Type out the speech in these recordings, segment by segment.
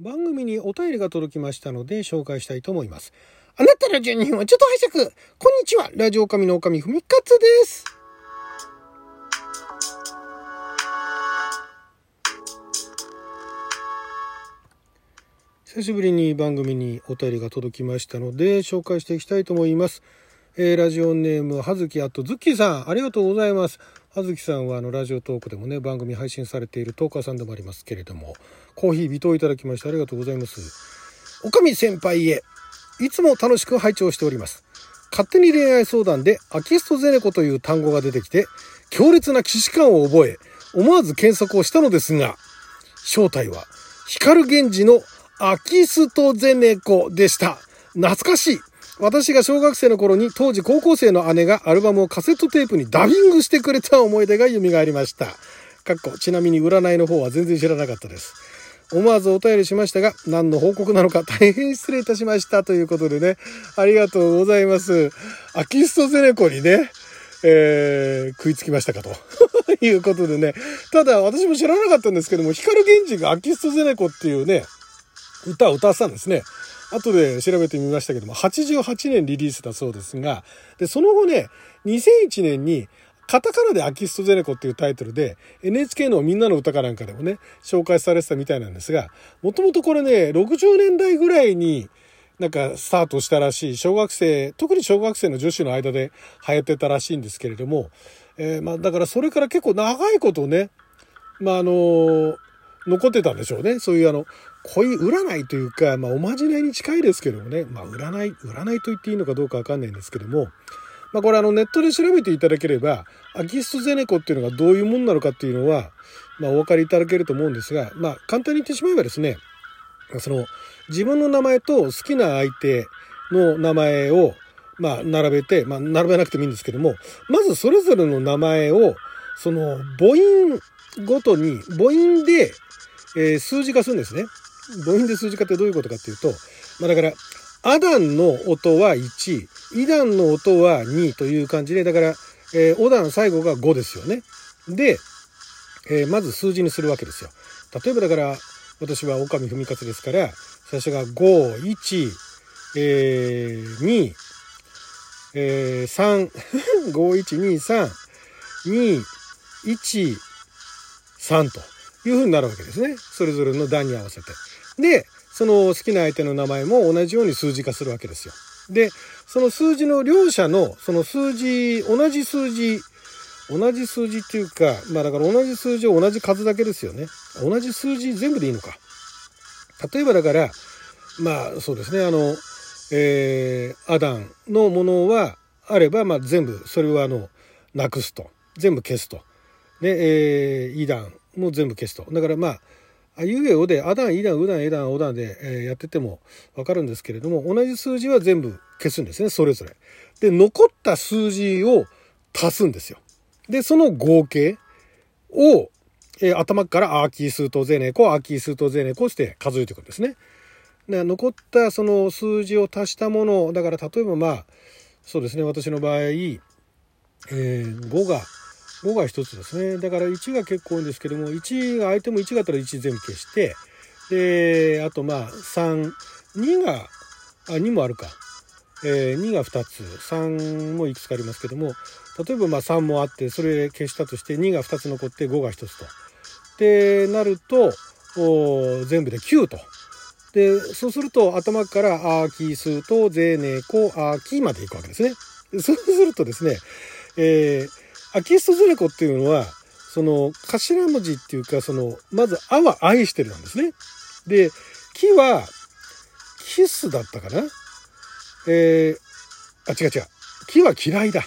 番組にお便りが届きましたので紹介したいと思います。あなたの12分はちょっと拝借。こんにちは。ラジオ神の神ふみかつです。久しぶりに番組にお便りが届きましたので紹介していきたいと思います。えー、ラジオネーム、はずきあとズッキーさん、ありがとうございます。はずきさんはあのラジオトークでもね、番組配信されているトーカーさんでもありますけれども、コーヒー微糖いただきましてありがとうございます。おかみ先輩へ、いつも楽しく拝聴しております。勝手に恋愛相談でアキストゼネコという単語が出てきて、強烈な既視感を覚え、思わず検索をしたのですが、正体は、光源氏のアキストゼネコでした。懐かしい。私が小学生の頃に当時高校生の姉がアルバムをカセットテープにダビングしてくれた思い出が蘇りました。かっこ、ちなみに占いの方は全然知らなかったです。思わずお便りしましたが、何の報告なのか 大変失礼いたしましたということでね、ありがとうございます。アキストゼネコにね、えー、食いつきましたかと いうことでね。ただ私も知らなかったんですけども、光源氏がアキストゼネコっていうね、歌を歌ってたんですね。後で調べてみましたけども、88年リリースだそうですが、で、その後ね、2001年に、カタカナでアキストゼネコっていうタイトルで NHK のみんなの歌かなんかでもね、紹介されてたみたいなんですが、もともとこれね、60年代ぐらいになんかスタートしたらしい、小学生、特に小学生の女子の間で流行ってたらしいんですけれども、えー、まあだからそれから結構長いことね、まああの残ってたんでしょうね。そういうあの、恋占いというか、まあ、おまじないに近いですけどもね、まあ、占い、占いと言っていいのかどうかわかんないんですけども、まあ、これあの、ネットで調べていただければ、アキストゼネコっていうのがどういうもんなのかっていうのは、まあ、お分かりいただけると思うんですが、まあ、簡単に言ってしまえばですね、その、自分の名前と好きな相手の名前を、まあ、並べて、まあ、並べなくてもいいんですけども、まずそれぞれの名前を、その、母音ごとに、母音で、えー、数字化するんですね。母音で数字化ってどういうことかっていうと、まあだから、アダンの音は1、イダンの音は2という感じで、だから、えー、オダン最後が5ですよね。で、えー、まず数字にするわけですよ。例えばだから、私は岡見文勝ですから、最初が5、1、えー、2、えー、3、5、1、2、3、2、1、3というふうになるわけですね。それぞれの段に合わせて。で、その好きな相手の名前も同じように数字化するわけですよ。で、その数字の両者の、その数字、同じ数字、同じ数字っていうか、まあだから同じ数字を同じ数だけですよね。同じ数字全部でいいのか。例えばだから、まあそうですね、あの、えー、アダンのものはあれば、まあ全部、それはあの、なくすと。全部消すと。で、えー、イダンも全部消すと。だからまあ、あいうえおで、アダン、イダン、ウダン、エダン、オダンで、えー、やっててもわかるんですけれども、同じ数字は全部消すんですね、それぞれ。で、残った数字を足すんですよ。で、その合計を、えー、頭からアーキー数とゼネコ、アーキー数とゼネコして数えていくんですね。で残ったその数字を足したもの、だから例えばまあ、そうですね、私の場合、えー、5が5が1つですね。だから1が結構多いんですけども、1が相手も1があったら1全部消して、で、あとまあ3、2が、あ、2もあるか。えー、2が2つ、3もいくつかありますけども、例えばまあ3もあって、それ消したとして2が2つ残って5が1つと。で、なると、お全部で9と。で、そうすると頭からアーキー数とゼーネコアーキーまでいくわけですね。そうするとですね、えーアキストゼネコっていうのは、その頭文字っていうか、その、まず、あは愛してるなんですね。で、木は、キスだったかな？えー、あ、違う違う。木は嫌いだ。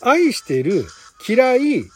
愛してる、嫌い、好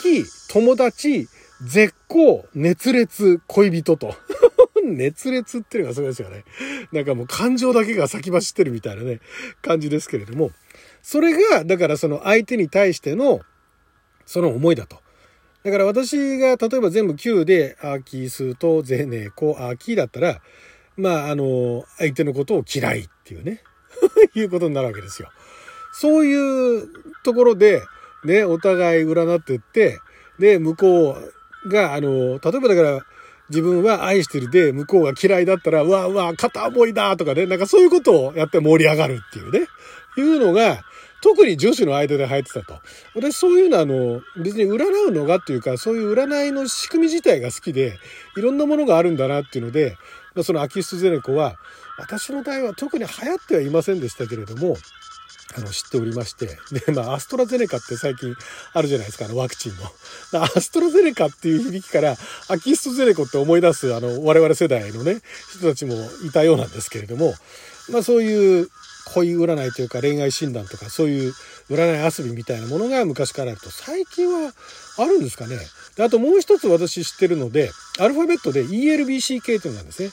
き、友達、絶好、熱烈、恋人と。熱烈っていうのがすごいですよね。なんかもう感情だけが先走ってるみたいなね、感じですけれども。それが、だからその相手に対しての、その思いだと。だから私が例えば全部9で、アーキー数とゼネコ、アーキーだったら、まあ、あの、相手のことを嫌いっていうね、いうことになるわけですよ。そういうところで、ね、お互い占ってって、で、向こうが、あの、例えばだから、自分は愛してるで、向こうが嫌いだったら、うわうわ、片思いだとかね、なんかそういうことをやって盛り上がるっていうね、いうのが、特に女子の間で流行ってたと。私そういうのあの、別に占うのがっていうか、そういう占いの仕組み自体が好きで、いろんなものがあるんだなっていうので、そのアキストゼネコは、私の代は特に流行ってはいませんでしたけれども、あの、知っておりまして。で、まあ、アストラゼネカって最近あるじゃないですか、あの、ワクチンの。アストラゼネカっていう響きから、アキストゼネコって思い出す、あの、我々世代のね、人たちもいたようなんですけれども、まあ、そういう恋占いというか恋愛診断とか、そういう占い遊びみたいなものが昔からあると、最近はあるんですかね。であともう一つ私知ってるので、アルファベットで ELBCK というのなんですね。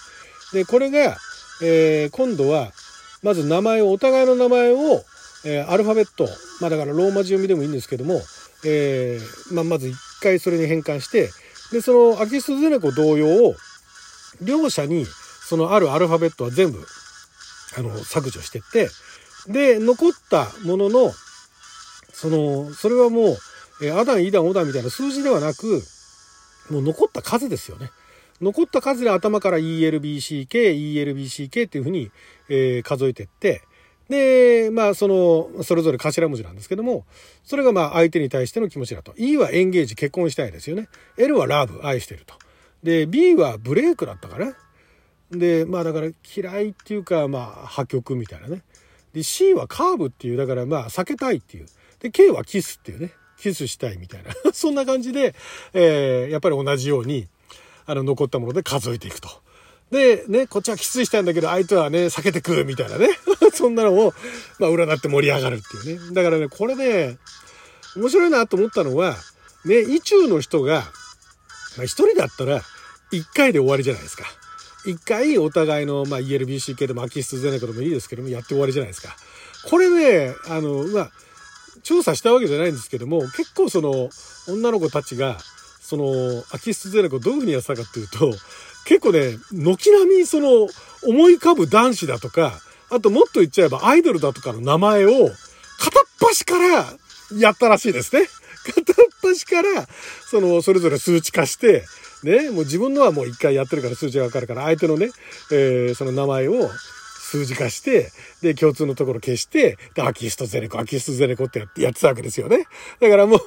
で、これが、えー、今度は、まず名前を、お互いの名前を、えー、アルファベット、まあだからローマ字読みでもいいんですけども、えー、まあ、まず一回それに変換して、で、そのアキストゼネコ同様を、両者にそのあるアルファベットは全部、あの、削除してって、で、残ったものの、その、それはもう、えー、アダン、イダン、オダンみたいな数字ではなく、もう残った数ですよね。残った数で頭から ELBCK、ELBCK っていうふうに、えー、数えてって、で、まあ、その、それぞれ頭文字なんですけども、それがまあ、相手に対しての気持ちだと。E はエンゲージ、結婚したいですよね。L はラブ、愛してると。で、B はブレイクだったかな。で、まあ、だから嫌いっていうか、まあ、破局みたいなね。で、C はカーブっていう、だからまあ、避けたいっていう。で、K はキスっていうね。キスしたいみたいな。そんな感じで、えー、やっぱり同じように、あの、残ったもので数えていくと。で、ね、こっちはきついしたんだけど、相手はね、避けてくみたいなね。そんなのを、まあ、占って盛り上がるっていうね。だからね、これね、面白いなと思ったのは、ね、意中の人が、まあ、一人だったら、一回で終わりじゃないですか。一回お互いの、まあ、ELBC 系でもアキスゼネコでもいいですけども、やって終わりじゃないですか。これね、あの、まあ、調査したわけじゃないんですけども、結構その、女の子たちが、その、アキスゼネコどういうふうにやったかっていうと、結構ね、軒並みその、思い浮かぶ男子だとか、あともっと言っちゃえばアイドルだとかの名前を、片っ端からやったらしいですね。片っ端から、その、それぞれ数値化して、ね、もう自分のはもう一回やってるから数字がわかるから、相手のね、えー、その名前を数字化して、で、共通のところ消して、で、アキストゼネコ、アキストゼネコってやってやってたわけですよね。だからも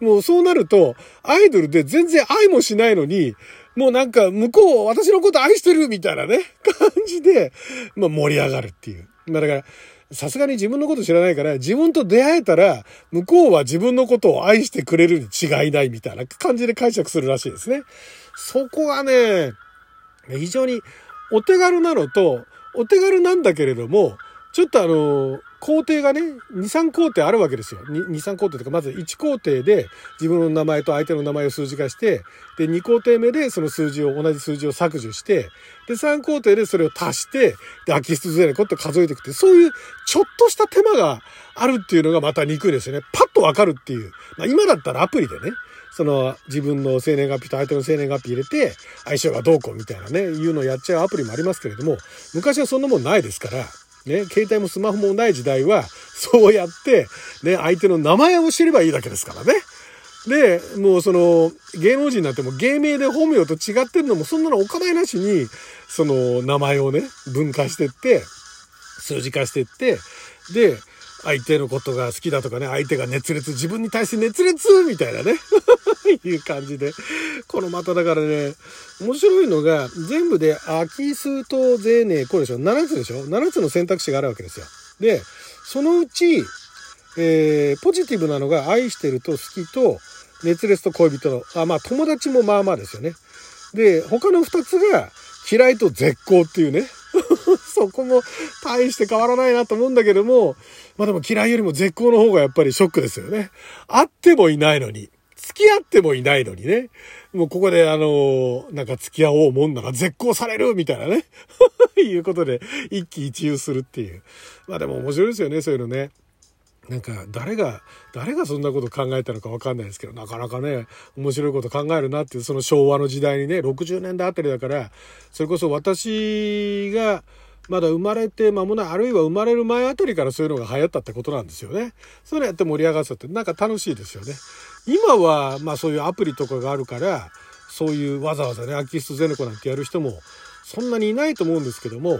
う、もうそうなると、アイドルで全然愛もしないのに、もうなんか向こう私のこと愛してるみたいなね、感じで、まあ盛り上がるっていう。まあだから、さすがに自分のこと知らないから、自分と出会えたら、向こうは自分のことを愛してくれるに違いないみたいな感じで解釈するらしいですね。そこはね、非常にお手軽なのと、お手軽なんだけれども、ちょっとあの、工程がね、2、3工程あるわけですよ。2、3工程というか、まず1工程で自分の名前と相手の名前を数字化して、で、2工程目でその数字を、同じ数字を削除して、で、3工程でそれを足して、で、アキストゼネコって数えていくって、そういうちょっとした手間があるっていうのがまた憎いですよね。パッとわかるっていう。まあ、今だったらアプリでね、その自分の生年月日と相手の生年月日入れて相性がどうこうみたいなね、いうのをやっちゃうアプリもありますけれども、昔はそんなもんないですから、ね、携帯もスマホもない時代は、そうやって、ね、相手の名前を知ればいいだけですからね。で、もうその、芸能人になっても芸名で本名と違ってるのもそんなのお構いなしに、その名前をね、分化してって、数字化してって、で、相手のことが好きだとかね、相手が熱烈、自分に対して熱烈みたいなね、いう感じで。このまただからね、面白いのが、全部で空き数と税ネこれでしょ ?7 つでしょ ?7 つの選択肢があるわけですよ。で、そのうち、えー、ポジティブなのが愛してると好きと熱烈と恋人の、あ、まあ友達もまあまあですよね。で、他の2つが嫌いと絶好っていうね。そこも大して変わらないなと思うんだけども、まあでも嫌いよりも絶好の方がやっぱりショックですよね。あってもいないのに、付き合ってもいないのにね。もうここであの、なんか付き合おうもんなら絶好されるみたいなね。いうことで一喜一憂するっていう。まあでも面白いですよね、そういうのね。なんか誰が、誰がそんなこと考えたのかわかんないですけど、なかなかね、面白いこと考えるなっていう、その昭和の時代にね、60年代あたりだから、それこそ私が、まだ生まれて間もない、あるいは生まれる前あたりからそういうのが流行ったってことなんですよね。それやって盛り上がったってなんか楽しいですよね。今は、まあそういうアプリとかがあるから、そういうわざわざね、アキストゼネコなんてやる人もそんなにいないと思うんですけども、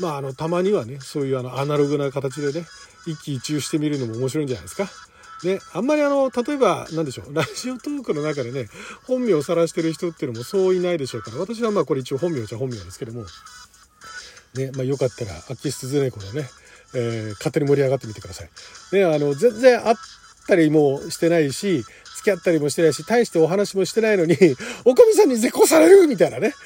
まあ、あの、たまにはね、そういうあの、アナログな形でね、一喜一憂してみるのも面白いんじゃないですか？ね、あんまりあの、例えば、なんでしょう、ラジオトークの中でね、本名を晒してる人っていうのもそういないでしょうから、私はまあこれ一応本名じゃ本名ですけども、ね、まあよかったら、アキストゼネコのね、えー、勝手に盛り上がってみてください。ね、あの、全然あったりもしてないし、付き合ったりもしてないし、大してお話もしてないのに、おかみさんに絶交されるみたいなね。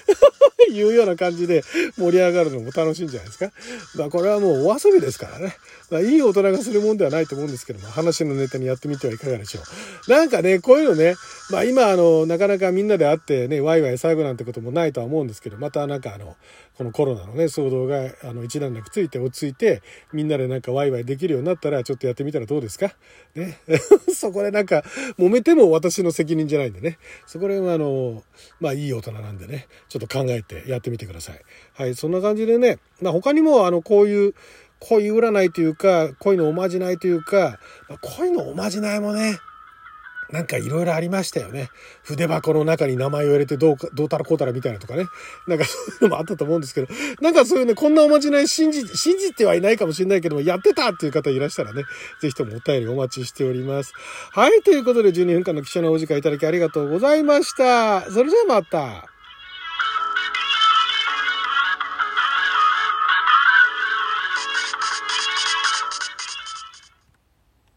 いうような感じで盛り上がるのも楽しいんじゃないですか。まあこれはもうお遊びですからね。まあいい大人がするもんではないと思うんですけども、話のネタにやってみてはいかがでしょう。なんかね、こういうのね、まあ今あの、なかなかみんなで会ってね、ワイワイ最後なんてこともないとは思うんですけど、またなんかあの、このコロナのね、騒動があの一段落ついて落ち着いて、みんなでなんかワイワイできるようになったら、ちょっとやってみたらどうですか？ね。そこでなんか、揉めても私の責任じゃないんでね。そこであの、まあいい大人なんでね、ちょっと考えてやってみてください。はい、そんな感じでね、まあ他にもあの、こういう、恋占いというか、恋のおまじないというか、まあ、恋のおまじないもね、なんかいろいろありましたよね。筆箱の中に名前を入れてどうか、どうたらこうたらみたいなとかね。なんかそういうのもあったと思うんですけど、なんかそういうね、こんなおまじない信じ、信じてはいないかもしれないけども、やってたっていう方いらしたらね、ぜひともお便りお待ちしております。はい、ということで12分間の貴重なお時間いただきありがとうございました。それじゃあまた。